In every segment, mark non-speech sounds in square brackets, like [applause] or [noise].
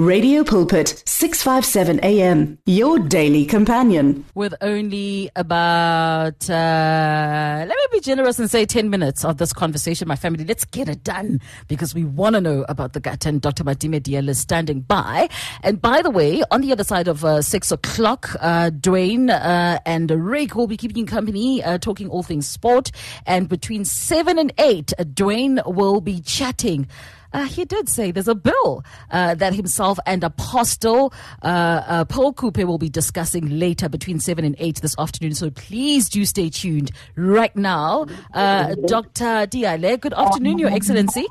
Radio Pulpit, 657 AM, your daily companion. With only about, uh, let me be generous and say 10 minutes of this conversation, my family, let's get it done because we want to know about the gut. And Dr. Matime Diale is standing by. And by the way, on the other side of uh, 6 o'clock, uh, Dwayne uh, and Rick will be keeping you company, uh, talking all things sport. And between 7 and 8, uh, Dwayne will be chatting uh, he did say there's a bill uh, that himself and Apostle uh, uh Paul Cooper will be discussing later between 7 and 8 this afternoon. So please do stay tuned right now. Uh, Dr. Diale, good afternoon, Your Excellency.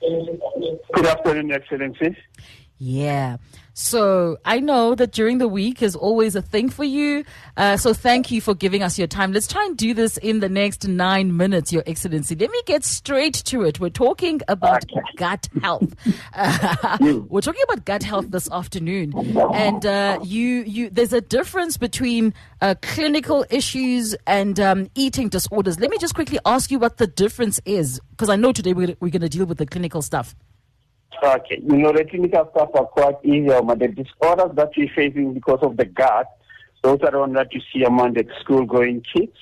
Good afternoon, Excellency. Yeah. So I know that during the week is always a thing for you. Uh, so thank you for giving us your time. Let's try and do this in the next nine minutes, Your Excellency. Let me get straight to it. We're talking about okay. gut health. Uh, [laughs] [laughs] we're talking about gut health this afternoon, and uh, you, you, there's a difference between uh, clinical issues and um, eating disorders. Let me just quickly ask you what the difference is, because I know today we're, we're going to deal with the clinical stuff. Okay. You know, the clinical stuff are quite easy, but the disorders that we're facing because of the gut, those are the ones that you see among the school going kids,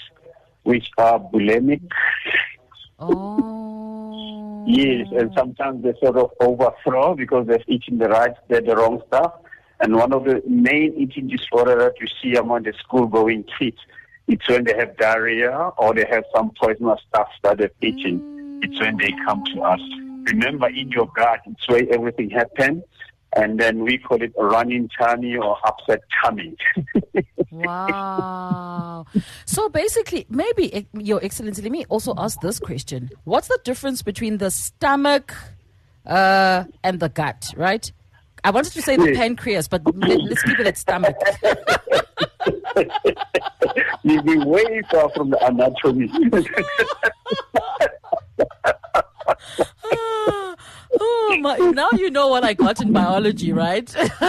which are bulimic. Oh. yes, and sometimes they sort of overthrow because they're eating the right, they're the wrong stuff. And one of the main eating disorders that you see among the school going kids, it's when they have diarrhea or they have some poisonous stuff that they're eating. Mm. It's when they come to us remember in your gut, it's where everything happens. And then we call it a running tummy or upset tummy. wow. So basically, maybe, eh, Your Excellency, let me also ask this question. What's the difference between the stomach uh, and the gut, right? I wanted to say the yes. pancreas, but let, us keep it at stomach. [laughs] You'll be way far from the anatomy. [laughs] Ah, oh my! Now you know what I got in biology, right? [laughs]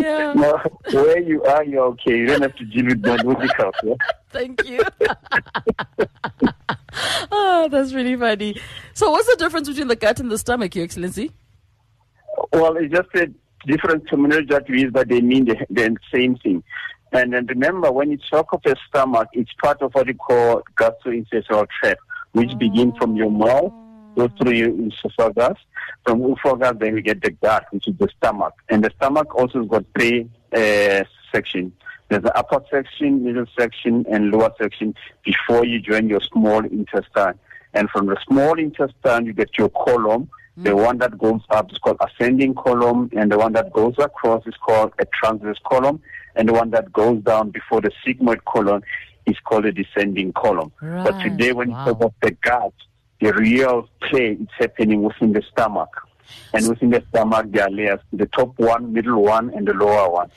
yeah. No, where you are, you're okay. You don't have to deal with biological. Yeah? Thank you. oh, [laughs] that's really funny. So, what's the difference between the gut and the stomach, Your Excellency? Well, it's just a different terminology that we use, but they mean the, the same thing. And then remember, when you talk of the stomach, it's part of what you call gastrointestinal tract which begin from your mouth, go through your esophagus. From esophagus, then we get the gut, which is the stomach. And the stomach also has got three uh, sections. There's the upper section, middle section, and lower section before you join your small intestine. And from the small intestine, you get your colon. Mm. The one that goes up is called ascending colon, and the one that goes across is called a transverse colon, and the one that goes down before the sigmoid colon is called a descending colon. Right. But today, when wow. you talk of the gut, the real play is happening within the stomach. And within the stomach, there are layers the top one, middle one, and the lower one.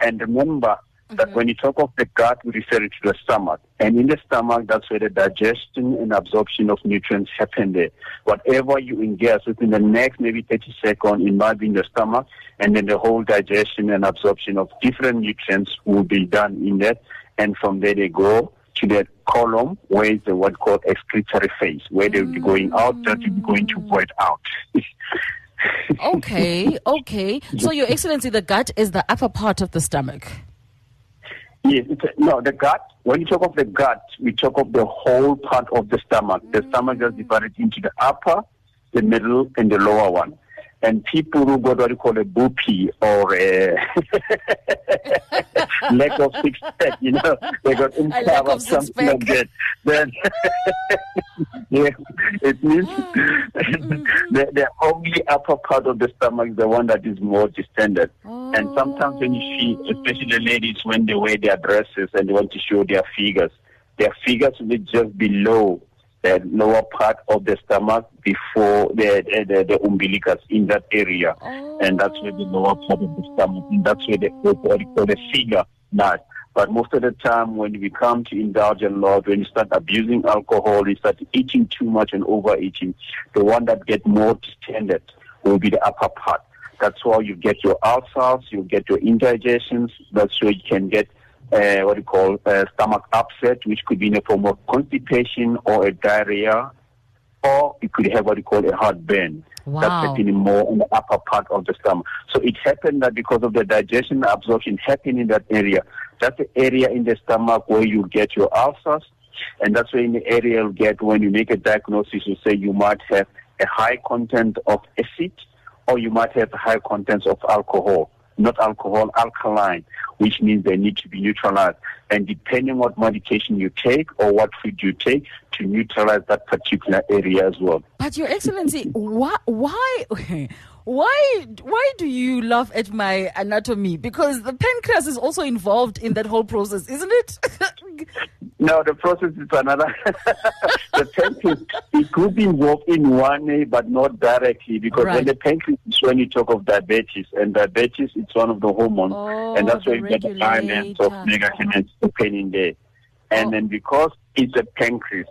And remember mm-hmm. that when you talk of the gut, we refer it to the stomach. And in the stomach, that's where the digestion and absorption of nutrients happen there. Whatever you ingest within the next maybe 30 seconds, it might be in the stomach, and then the whole digestion and absorption of different nutrients will be done in that and from there they go to the colon where is the what called excretory phase, where they'll be going out, that will be going to void out. [laughs] okay, okay. So, Your Excellency, the gut is the upper part of the stomach. Yes, a, no, the gut. When you talk of the gut, we talk of the whole part of the stomach. The mm. stomach is divided into the upper, the middle, and the lower one and people who got what you call a boopy or a [laughs] lack of six pack, you know, they got impound or something like that. Then, [laughs] yeah, it means the, the only upper part of the stomach is the one that is more distended. Oh. And sometimes when you see, especially the ladies, when they wear their dresses and they want to show their figures, their figures will be just below the lower part of the stomach before the the, the umbilicus in that area, oh. and that's where the lower part of the stomach, and that's where the what you call the figure lies. But most of the time, when we come to indulge a lot, when you start abusing alcohol, you start eating too much and overeating, the one that get more distended will be the upper part. That's why you get your ulcers, you get your indigestions. That's where you can get uh, what you call uh, stomach upset, which could be in the form of constipation or a diarrhea, or you could have what you call a heartburn. Wow. That's happening more in the upper part of the stomach. So it happened that because of the digestion absorption happening in that area, that's the area in the stomach where you get your ulcers, and that's where in the area you get when you make a diagnosis, you say you might have a high content of acid, or you might have high contents of alcohol not alcohol, alkaline, which means they need to be neutralized. And depending what medication you take or what food you take, to neutralize that particular area as well. But Your Excellency, why, why, [laughs] why, why do you laugh at my anatomy? Because the pancreas is also involved in that whole process, isn't it? [laughs] no, the process is another. [laughs] the pancreas it could be involved in one way, but not directly, because Right. when the pancreas is when you talk of diabetes, and diabetes it's one of the hormones, Oh, and that's why you get the balance of regulator. megahertz opening there. And Oh. then because it's a pancreas,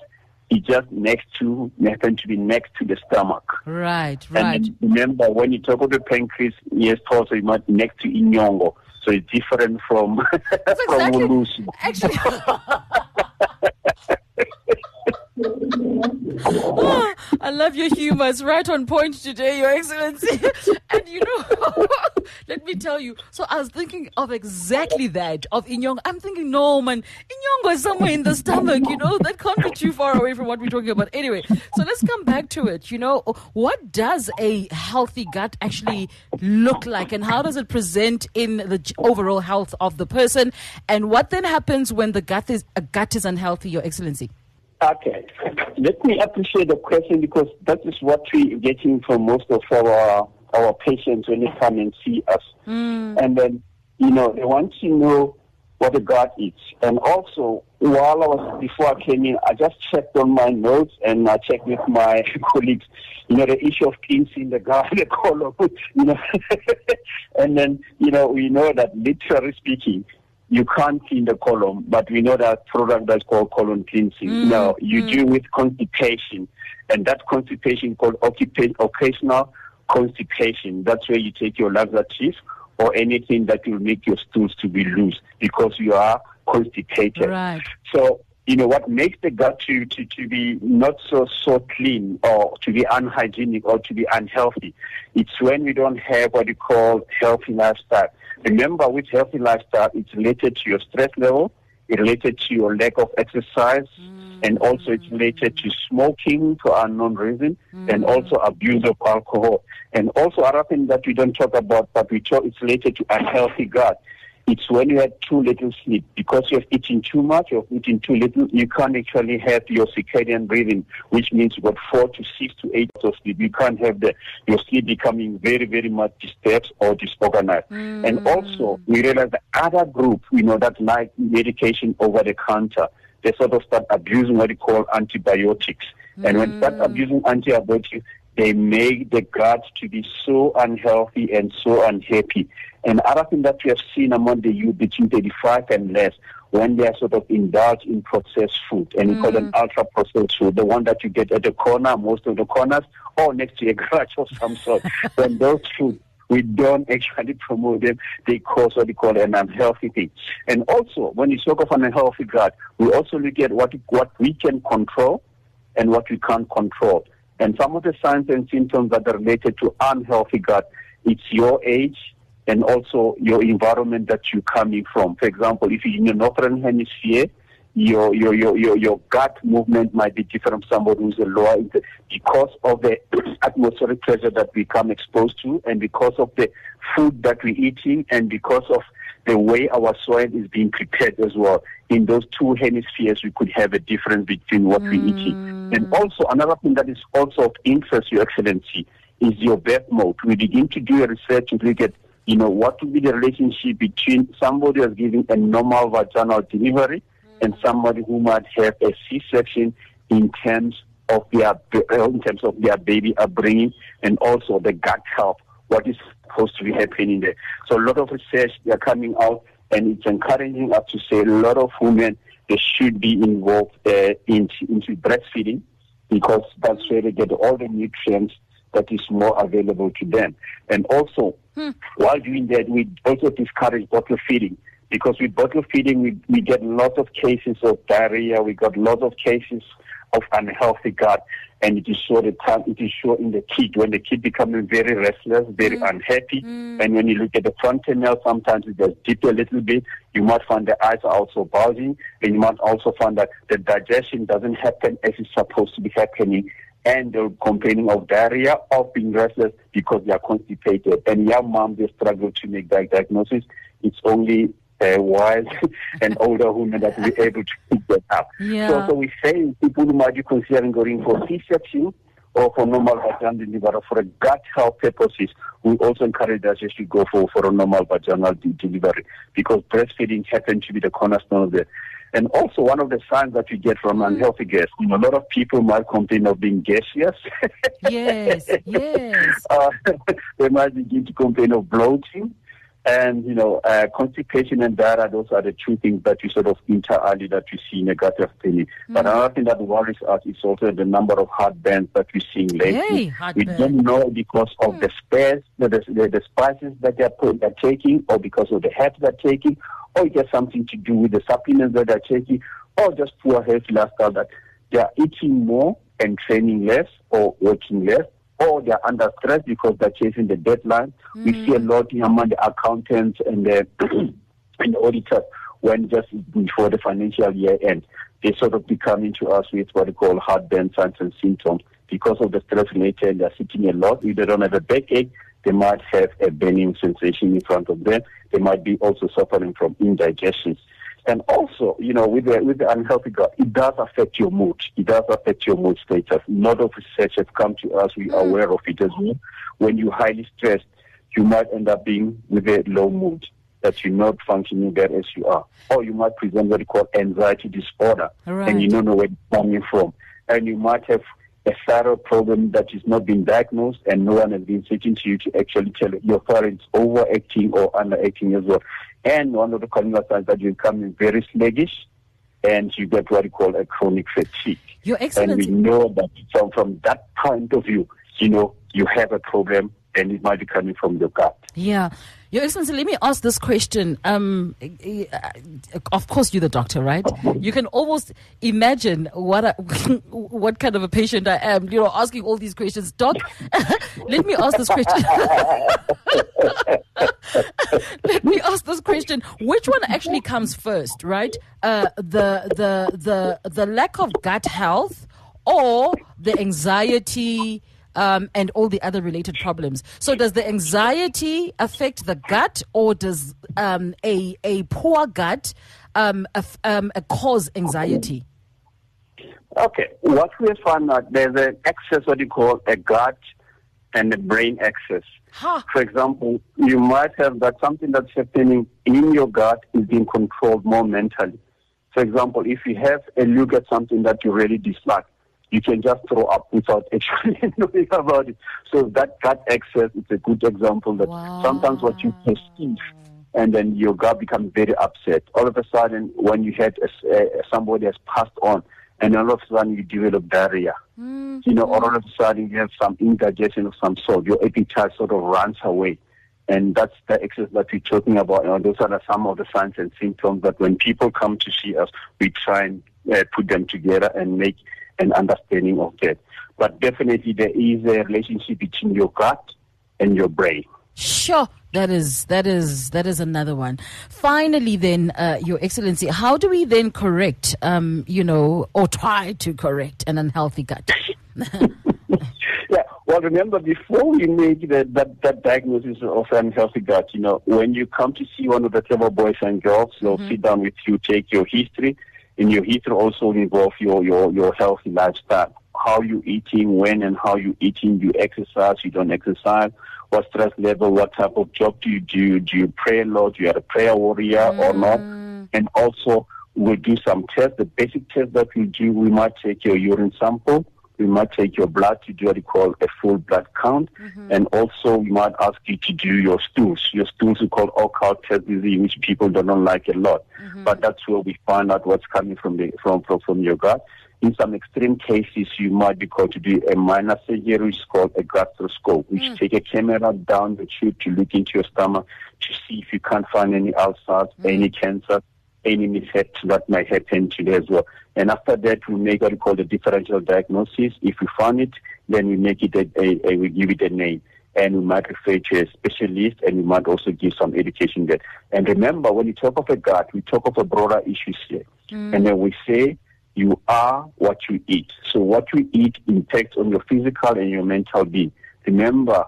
it's just next to happen to be next to the stomach. right, right. And remember, when you talk of the pancreas, yes, also you might next to inyongo, so it's different from [laughs] That's from exactly- ulusu. Actually, [laughs] Ah, I love your humor. It's right on point today, Your Excellency. [laughs] and you know, [laughs] let me tell you. So I was thinking of exactly that of Inyong. I'm thinking, no, man, Inyongo is somewhere in the stomach. You know, that can't be too far away from what we're talking about. Anyway, so let's come back to it. You know, what does a healthy gut actually look like, and how does it present in the overall health of the person? And what then happens when the gut is a gut is unhealthy, Your Excellency? Okay. Let me appreciate the question because that is what we're getting from most of our our patients when they come and see us. Hmm. And then, you know, they want to know what the gut is. And also, while I was before I came in, I just checked on my notes and I checked with my [laughs] colleagues, you know, the issue of cleansing the gut, [laughs] the colon, you know. [laughs] and then, you know, we know that literally speaking, you can't clean the colon, but we know that product that's called colon cleansing. Mm, now, you mm. do with constipation, and that constipation called occasional constipation. That's where you take your laxative or anything that will make your stools to be loose because you are constipated. Right. So, you know, what makes the gut to, to, to be not so, so clean or to be unhygienic or to be unhealthy, it's when we don't have what you call healthy lifestyle. Remember, with healthy lifestyle, it's related to your stress level, it's related to your lack of exercise, mm. and also it's related to smoking for unknown reason, mm. and also abuse of alcohol. And also other thing that we don't talk about, but we talk, it's related to unhealthy gut. It's when you have too little sleep. Because you have eaten too much or eating too little, you can't actually have your circadian breathing, which means you've got four to six to eight hours of sleep. You can't have the your sleep becoming very, very much disturbed or disorganized. Mm. And also, we realize the other group, you know, that like medication over the counter, they sort of start abusing what we call antibiotics. And when they start mm. abusing antibiotics, they make the gut to be so unhealthy and so unhappy. And other thing that we have seen among the youth between 35 and less, when they are sort of indulged in processed food, and we call them mm. ultra processed food, the one that you get at the corner, most of the corners, or next to a garage of some sort. [laughs] when those food we don't actually promote them. They cause what we call an unhealthy thing. And also, when you talk of an unhealthy gut, we also look at what what we can control and what we can't control. And some of the signs and symptoms that are related to unhealthy gut, it's your age and also your environment that you're coming from. For example, if you're in the northern hemisphere, your your your your, your gut movement might be different from somebody who's a lower because of the [clears throat] atmospheric pressure that we come exposed to and because of the food that we're eating and because of the way our soil is being prepared as well. In those two hemispheres, we could have a difference between what we're eating. Mm. And also, another thing that is also of interest, Your Excellency, is your birth mode. We begin to do a research to look at, you know, what would be the relationship between somebody who's giving a normal vaginal delivery and mm. somebody who might have a C-section in terms of their in terms of their baby upbringing and also the gut health. What is supposed to be happening there? So a lot of research they are coming out, and it's encouraging us to say a lot of women they should be involved uh, into, into breastfeeding because that's where they get all the nutrients that is more available to them. And also, while doing that, we also discourage bottle feeding because with bottle feeding, we, we get lots of cases of diarrhea, we got lots of cases of unhealthy gut. And it is show the time it is show in the kid when the kid becoming very restless, very Mm. unhappy. And when you look at the frontal sometimes it does dip a little bit. You might find the eyes are also bulging, and you might also find that the digestion doesn't happen as it's supposed to be happening. And they're complaining of diarrhea, of being restless because they are constipated. And young moms, they struggle to make that diagnosis. It's only uh, wise and older women that will be able to pick that up. Yeah. So, so we say people who might be considering going for C-section or for normal vaginal delivery for gut health purposes, we also encourage us to go for, for a normal vaginal de- delivery because breastfeeding happens to be the cornerstone of it. And also one of the signs that we get from unhealthy guests, you know, a lot of people might complain of being gaseous. Yes, [laughs] yes. uh, [laughs] they might begin to complain of bloating. And, you know, uh, constipation and diarrhea, those are the two things that we sort of inter alia that we see in a gut health clinic. But another thing that worries us is also the number of heartburns that we're seeing lately. Hey, we don't know because of the spares, the, the, the spices that they're, put, they're taking, or because of the herbs they're taking, or it has something to do with the supplements that they're taking, or just poor healthy lifestyle that they're eating more and training less or working less, or they're under stress because they're chasing the deadline. We mm. see a lot among the accountants and the, [clears throat] and the auditors when just before the financial year end. They sort of be coming to us with what we call heartburn signs and symptoms because of the stress related. They're sitting a lot. If they don't have a backache, they might have a burning sensation in front of them. They might be also suffering from indigestion. And also, you know, with the, with the unhealthy gut, it does affect your mood. It does affect your mood status. A lot of research has come to us. We are mm. aware of it as well. When you're highly stressed, you might end up being with a low mood that you're not functioning there as you are. Or you might present what we call anxiety disorder. Right. And you don't know where it's coming from. And you might have a thyroid problem that is not being diagnosed and no one has been searching to you to actually tell you your thyroid is overacting or underacting as well. And one of the signs that you're becoming very sluggish and you get what we call a chronic fatigue. Your And we know that from, from that point of view, you know, you have a problem and it might be coming from your gut. Yeah. Your Excellency, let me ask this question. Um, of course, you're the doctor, right? You can almost imagine what I, [laughs] what kind of a patient I am. You know, asking all these questions, Doc. [laughs] let me ask this question. [laughs] let me ask this question: Which one actually comes first, right? Uh, the the the the lack of gut health, or the anxiety? Um, and all the other related problems. So, does the anxiety affect the gut, or does um, a a poor gut um, af- um, cause anxiety? Okay, what we have found out there's an axis, what you call a gut and a brain axis. Ha! For example, you might have that something that's happening in your gut is being controlled more mentally. For example, if you have a look at something that you really dislike, you can just throw up without [laughs] actually knowing about it. So that gut axis is a good example that sometimes what you perceive and then your gut becomes very upset. All of a sudden, when you had a, uh, somebody has passed on, and all of a sudden you develop diarrhea. You know, all of a sudden you have some indigestion of some sort. Your appetite sort of runs away. And that's the axis that we're talking about. You know, those are some of the signs and symptoms that when people come to see us, we try and uh, put them together and make an understanding of that. But definitely there is a relationship between your gut and your brain. Sure, that is that is that is another one. Finally, then, uh, Your Excellency, how do we then correct, um, you know, or try to correct an unhealthy gut? [laughs] Yeah, well, remember before we make the, that, that diagnosis of unhealthy gut, you know, when you come to see one of the clever boys and girls, they'll sit down with you, take your history, and your history also involve your, your, your healthy lifestyle. How you eating, when and how you eating, you exercise, you don't exercise, what stress level, what type of job do you do, do you pray a lot, you are a prayer warrior or not, mm. and also we'll do some tests. The basic tests that we do, we might take your urine sample, we might take your blood to do what we call a full blood count, mm-hmm. and also we might ask you to do your stools. Your stools we call occult test disease, which people don't like a lot, mm-hmm. but that's where we find out what's coming from the from from, from your gut. In some extreme cases, you might be called to do a minor surgery, which is called a gastroscope, which mm. take a camera down the tube to look into your stomach to see if you can't find any ulcers, mm-hmm. any cancer, any mishap that might happen today as well. And after that, we make what we call the differential diagnosis. If we find it, then we make it a, a, a we give it a name and we might refer to a specialist and we might also give some education there. And remember, when you talk of a gut, we talk of a broader issues here. Mm. And then we say you are what you eat. So what you eat impacts on your physical and your mental being. Remember,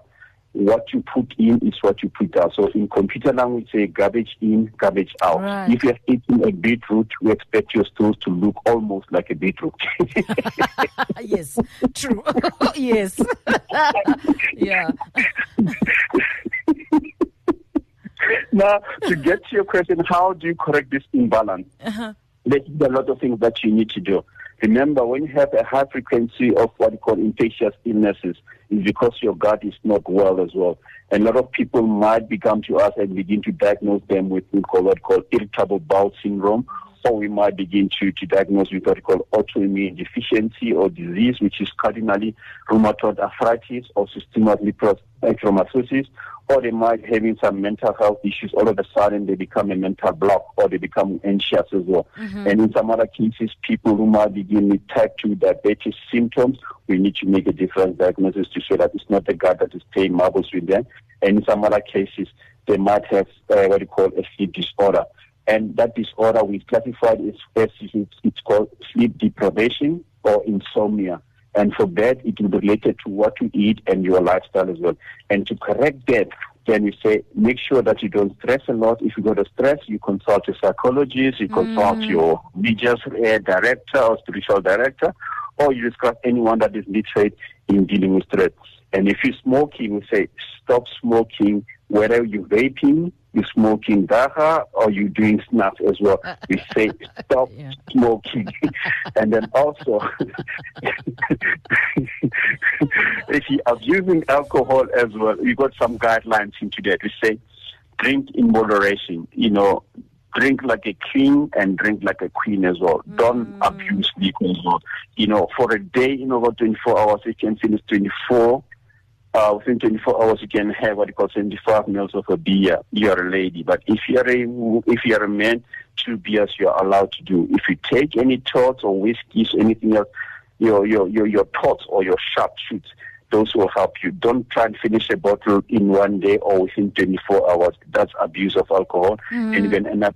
what you put in is what you put out. So in computer language, say garbage in, garbage out. Right. If you're eating a beetroot, we expect your stools to look almost like a beetroot. [laughs] yes, true. [laughs] yes. [laughs] yeah. now, to get to your question, how do you correct this imbalance? Uh-huh. There's a lot of things that you need to do. Remember, when you have a high frequency of what you call infectious illnesses, it's because your gut is not well as well. A lot of people might become to us and begin to diagnose them with what we call irritable bowel syndrome, or we might begin to, to diagnose with what we call autoimmune deficiency or disease, which is cardinally rheumatoid arthritis or systemic lupus or they might having some mental health issues. All of a sudden, they become a mental block, or they become anxious as well. Mm-hmm. And in some other cases, people who might begin with type 2 diabetes symptoms, we need to make a different diagnosis to show that it's not the gut that is playing marbles with them. And in some other cases, they might have uh, what you call a sleep disorder. And that disorder we classified as, as it's called sleep deprivation or insomnia. And for that, it will be related to what you eat and your lifestyle as well. And to correct that, then we say make sure that you don't stress a lot. If you go to stress, you consult a psychologist, you consult mm. your religious uh, director or spiritual director, or you discuss anyone that is literate in dealing with stress. And if you're smoking, we say stop smoking, whether you're vaping, you're smoking dagga, or you're doing snuff as well. We say [laughs] stop yeah. smoking. [laughs] and then also, [laughs] if you're abusing alcohol as well, we got some guidelines into that. We say drink in moderation. You know, drink like a king and drink like a queen as well. Mm. Don't abuse liquor as well. You know, for a day in over 24 hours, you can finish 24 uh, within 24 hours you can have what you call 75 mils of a beer. You're a lady, but if you're a if you're a man, two beers you're allowed to do. If you take any torts or whiskeys, anything else, your your your your torts or your sharp shoots, those will help you. Don't try and finish a bottle in one day or within 24 hours. That's abuse of alcohol, mm. and you can end up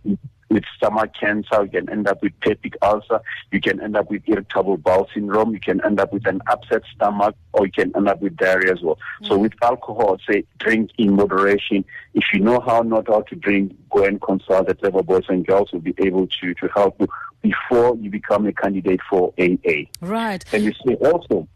with stomach cancer, you can end up with peptic ulcer, you can end up with irritable bowel syndrome, you can end up with an upset stomach, or you can end up with diarrhea as well. Mm. So with alcohol, say drink in moderation. If you know how not how to drink, go and consult the level boys and girls will be able to, to help you before you become a candidate for AA. Right. And you say also,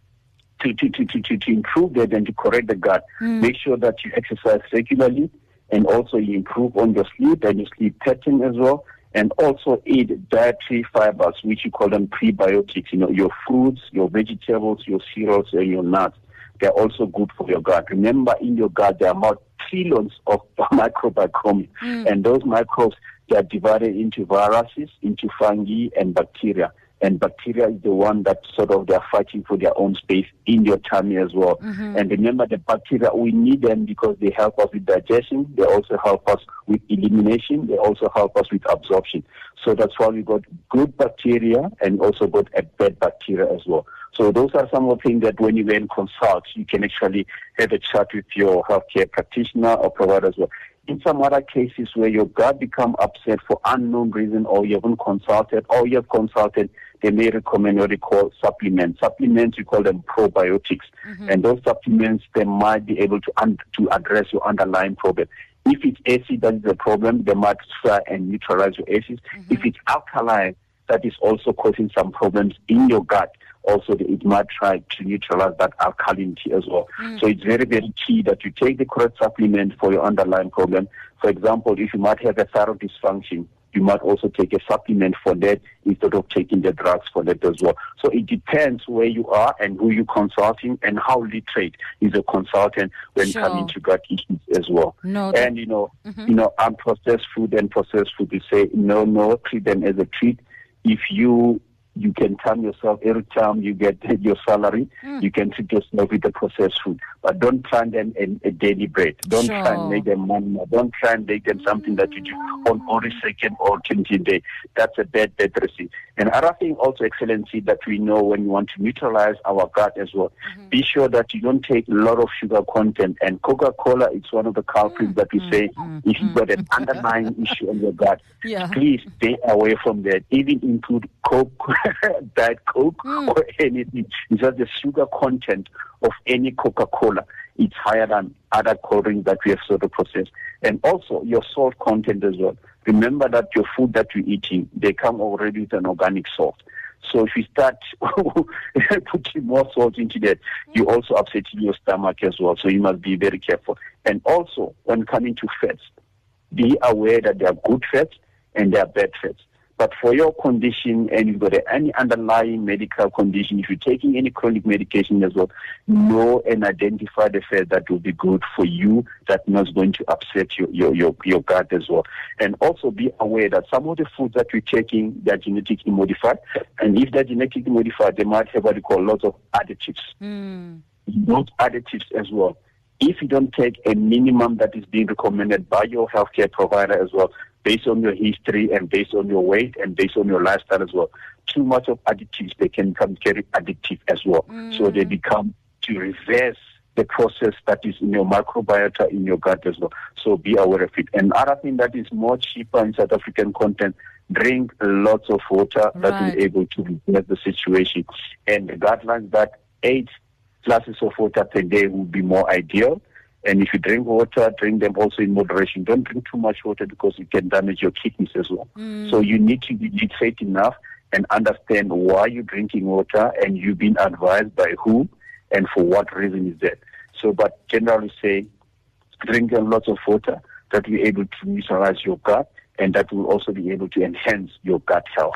to, to, to, to, to improve that and to correct the gut, mm. make sure that you exercise regularly and also you improve on your sleep and your sleep pattern as well. And also eat dietary fibers, which you call them prebiotics, you know, your fruits, your vegetables, your cereals, and your nuts. They're also good for your gut. Remember, in your gut, there are about trillions of [laughs] microbiome. Mm. And those microbes, they are divided into viruses, into fungi, and bacteria and bacteria is the one that sort of they're fighting for their own space in your tummy as well. Mm-hmm. And remember the bacteria, we need them because they help us with digestion. They also help us with elimination. They also help us with absorption. So that's why we got good bacteria and also got a bad bacteria as well. So those are some of the things that when you then consult, you can actually have a chat with your healthcare practitioner or provider as well in some other cases where your gut become upset for unknown reason or you haven't consulted or you have consulted they may recommend what they call supplements. Supplements, we call them probiotics. Mm-hmm. And those supplements, they might be able to, un- to address your underlying problem. If it's acid that is the problem, they might try and neutralize your acids. Mm-hmm. If it's alkaline, that is also causing some problems in your gut. Also, it might try to neutralize that alkalinity as well. Mm. So it's very, very key that you take the correct supplement for your underlying problem. For example, if you might have a thyroid dysfunction, you might also take a supplement for that instead of taking the drugs for that as well. So it depends where you are and who you're consulting and how literate is a consultant when sure. coming to gut issues as well. No, and you know, mm-hmm. you know, unprocessed food and processed food, we say no, no, treat them as a treat. If you you can tell yourself every time you get your salary, mm. you can treat yourself with the processed food. But don't try and them a, a daily bread. Don't Sure. try and make them one more. Don't try and make them something that you do on every second or 20 day. That's a bad, bad recipe. And other thing also, Excellency, that we know when you want to neutralize our gut as well, Mm-hmm. be sure that you don't take a lot of sugar content. And Coca-Cola, it's one of the culprits that we say if you've got an underlying issue on your gut, Mm-hmm. [laughs] Yeah. please stay away from that. Even include Coke, [laughs] Diet Coke, Mm. or anything. It's just the sugar content of any Coca-Cola. It's higher than other cold drinks that we have sort of processed. And also your salt content as well. Remember that your food that you're eating, they come already with an organic salt. So if you start [laughs] putting more salt into that, you're also upsetting your stomach as well. So you must be very careful. And also, when coming to fats, be aware that there are good fats and there are bad fats. But for your condition and you've got any underlying medical condition, if you're taking any chronic medication as well, know and identify the fat that will be good for you, that not going to upset your, your, your, your gut as well. And also be aware that some of the foods that you're taking, they're genetically modified. And if they're genetically modified, they might have what we call lots of additives hmm. those additives as well. If you don't take a minimum that is being recommended by your healthcare provider as well, based on your history and based on your weight and based on your lifestyle as well, too much of additives, they can become very addictive as well. So they mm. become to reverse the process that is in your microbiota in your gut as well. So be aware of it. And other thing that is more cheaper in South African content, drink lots of water that Right. will able to reverse the situation. And the guidelines that eight glasses of water per day would be more ideal. And if you drink water, drink them also in moderation. Don't drink too much water because it can damage your kidneys as well. Mm. So you need to be literate enough and understand why you're drinking water and you've been advised by who and for what reason is that. So, but generally say, drink a lot of water that will be able to neutralize your gut and that will also be able to enhance your gut health.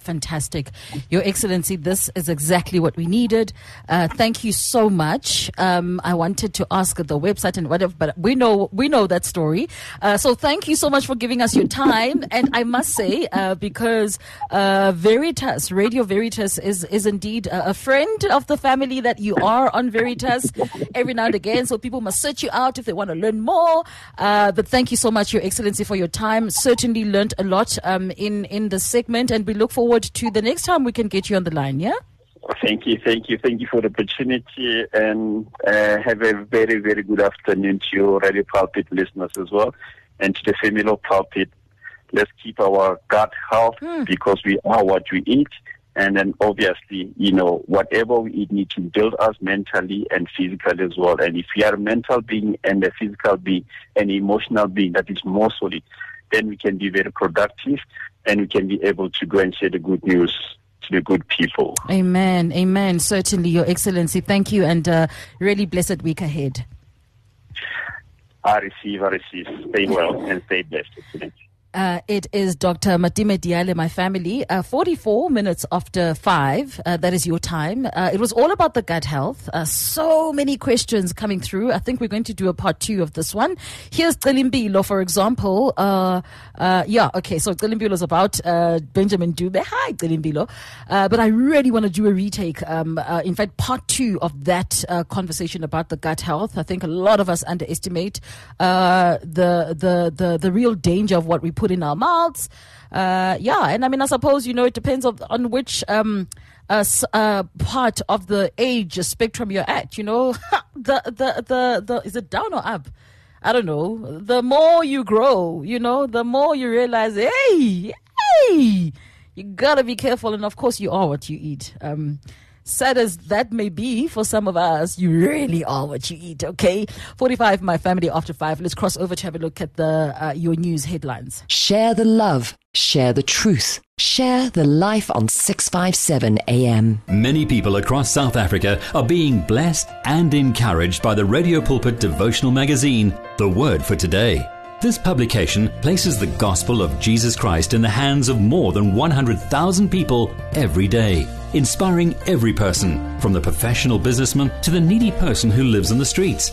Fantastic. Your Excellency, this is exactly what we needed. Uh, thank you so much. Um, I wanted to ask the website and whatever, but we know we know that story. Uh, so thank you so much for giving us your time. And I must say, uh, because uh, Veritas, Radio Veritas, is is indeed a, a friend of the family that you are on Veritas every now and again. So people must search you out if they want to learn more. Uh, but thank you so much, Your Excellency, for your time. Certainly learned a lot um, in in this segment, and we look forward to the next time we can get you on the line. Yeah. Thank you, thank you, thank you for the opportunity, and uh, have a very, very good afternoon to your Radio Pulpit listeners as well, and to the family of Pulpit. Let's keep our gut health because we are what we eat, and then obviously, you know, whatever we eat needs to build us mentally and physically as well. And if we are a mental being and a physical being, an emotional being that is more solid, then we can be very productive, and we can be able to go and share the good news to the good people. Amen. Amen. Certainly, Your Excellency. Thank you, and uh, really blessed week ahead. I receive, I receive. Stay well and stay blessed. Uh, it is Dr. Matime Diale, my family. Uh, 44 minutes after 5, uh, that is your time. Uh, it was all about the gut health. Uh, so many questions coming through. I think we're going to do a part two of this one. Here's Tselimpilo, for example. Uh, yeah, okay, so Tselimpilo is about Benjamin Dube. Hi, Tselimpilo. Uh, but I really want to do a retake. Um, in fact, part two of that conversation about the gut health. I think a lot of us underestimate the, the, the, the real danger of what we put in our mouths. Uh, yeah, and I mean, I suppose, you know, it depends on, on which um, uh, uh, part of the age spectrum you're at, you know. [laughs] the, the, the, the, is it down or up? I don't know. The more you grow, you know, the more you realize, hey, hey, you gotta be careful. And of course, you are what you eat. Um, sad as that may be for some of us, you really are what you eat, okay? 45, my family after five. Let's cross over to have a look at the uh, your news headlines. Share the love, share the truth, share the life on 657 AM. Many people across South Africa are being blessed and encouraged by the Radio Pulpit devotional magazine, The Word for Today. This publication places the gospel of Jesus Christ in the hands of more than 100,000 people every day, inspiring every person, from the professional businessman to the needy person who lives on the streets.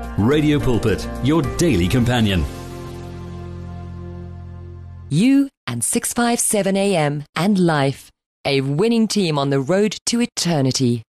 Radio Pulpit, your daily companion. You and 657 AM and life, a winning team on the road to eternity.